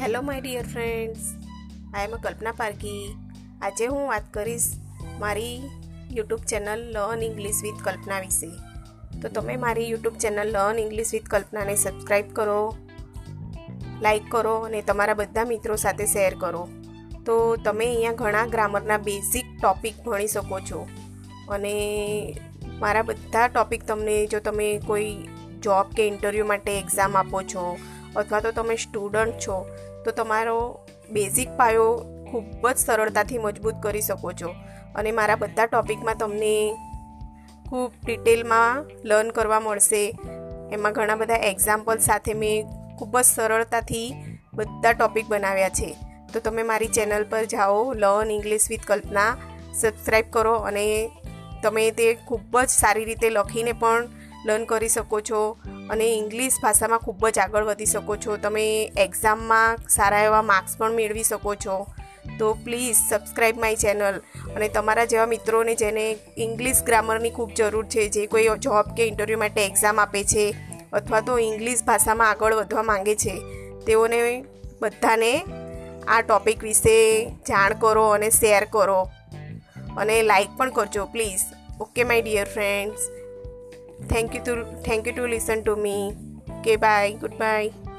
Hello my dear friends I am Kalpana Parki આજે હું વાત કરીશ મારી YouTube channel learn English with Kalpana વિશે. તો તમે મારી YouTube channel learn English with કલ્પનાને સબસ્ક્રાઈબ કરો લાઈક કરો અને તમારા બધા મિત્રો સાથે શેર કરો. તો તમે અહીંયા ઘણા ગ્રામરના બેઝિક ટોપિક ભણી શકો છો. અને મારા બધા ટોપિક તમને જો તમે કોઈ જોબ કે ઇન્ટરવ્યૂ માટે એક્ઝામ આપો છો, અથવા તો તમે સ્ટુડન્ટ છો તો તમારો બેઝિક પાયો ખૂબ જ સરળતાથી મજબૂત કરી શકો છો. અને મારા બધા ટોપિકમાં તમને ખૂબ ડિટેલમાં લર્ન કરવા મળશે. એમાં ઘણા બધા એક્ઝામ્પલ સાથે મેં ખૂબ જ સરળતાથી બધા ટોપિક બનાવ્યા છે. તો તમે મારી ચેનલ પર જાઓ, learn English with Kalpana subscribe કરો અને તમે તે ખૂબ જ સારી રીતે લખીને પણ લર્ન કરી શકો છો અને ઇંગ્લિશ ભાષામાં ખૂબ જ આગળ વધી શકો છો. તમે એક્ઝામમાં સારા એવા માર્ક્સ પણ મેળવી શકો છો. તો પ્લીઝ સબસ્ક્રાઈબ માય ચેનલ અને તમારા જેવા મિત્રોને જેને ઇંગ્લિશ ગ્રામરની ખૂબ જરૂર છે, જે કોઈ જોબ કે ઇન્ટરવ્યૂ માટે એક્ઝામ આપે છે અથવા તો ઇંગ્લિશ ભાષામાં આગળ વધવા માંગે છે, તેઓને બધાને આ ટોપિક વિશે જાણ કરો અને શેર કરો અને લાઈક પણ કરજો please. Okay my dear friends. thank you to thank you to listen to me. Okay bye. Goodbye.